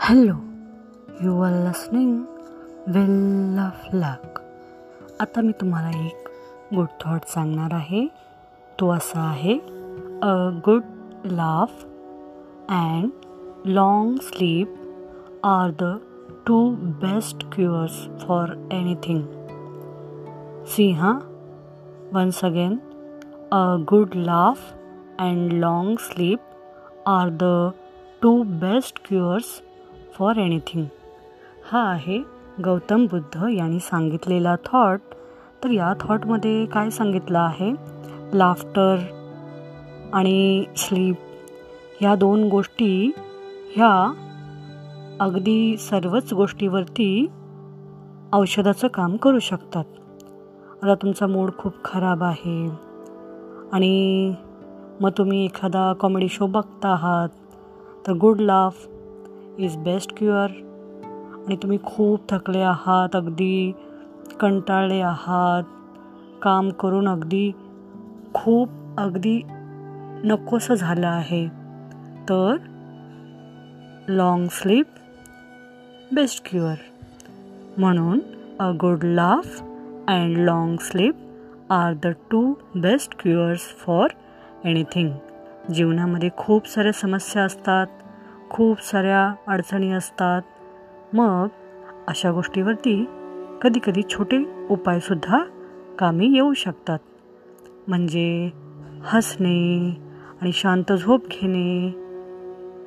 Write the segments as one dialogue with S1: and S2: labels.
S1: Hello you are listening well of luck आता मी तुम्हाला एक गुड थॉट सांगणार आहे. तो असा आहे a good laugh and long sleep are the two best cures for anything see हां once again a good laugh and long sleep are the two best cures for anything हा आहे गौतम बुद्ध यांनी सांगितलेला थॉट तर या थॉटमध्ये काय सांगितलं आहे? लाफ्टर आणि स्लीप ह्या दोन गोष्टी ह्या अगदी सर्वच गोष्टीवरती औषधाचं काम करू शकतात. आता तुमचा मूड खूप खराब आहे. आणि मग तुम्ही एखादा कॉमेडी शो बघता आहात तर good laugh is best cure आणि तुम्ही खूप थकले आहात अगदी कंटाळले आहात. काम करून अगदी खूप अगदी नकोसं झालं आहे. तर लाँग स्लीप बेस्ट क्युअर म्हणून a good laugh and long sleep are the two best cures for anything जीवनामध्ये खूप साऱ्या समस्या असतात. खूप साऱ्या अडचणी असतात. मग अशा गोष्टीवरती कधीकधी छोटे उपायसुद्धा कामी येऊ शकतात. म्हणजे हसणे आणि शांत झोप घेणे.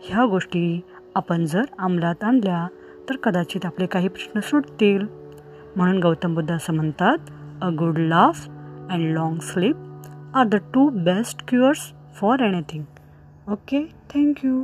S1: ह्या गोष्टी आपण जर अंमलात आणल्या तर कदाचित आपले काही प्रश्न सुटतील. म्हणून गौतम बुद्ध असं म्हणतात a good laugh and long sleep are the two best cures for anything okay thank you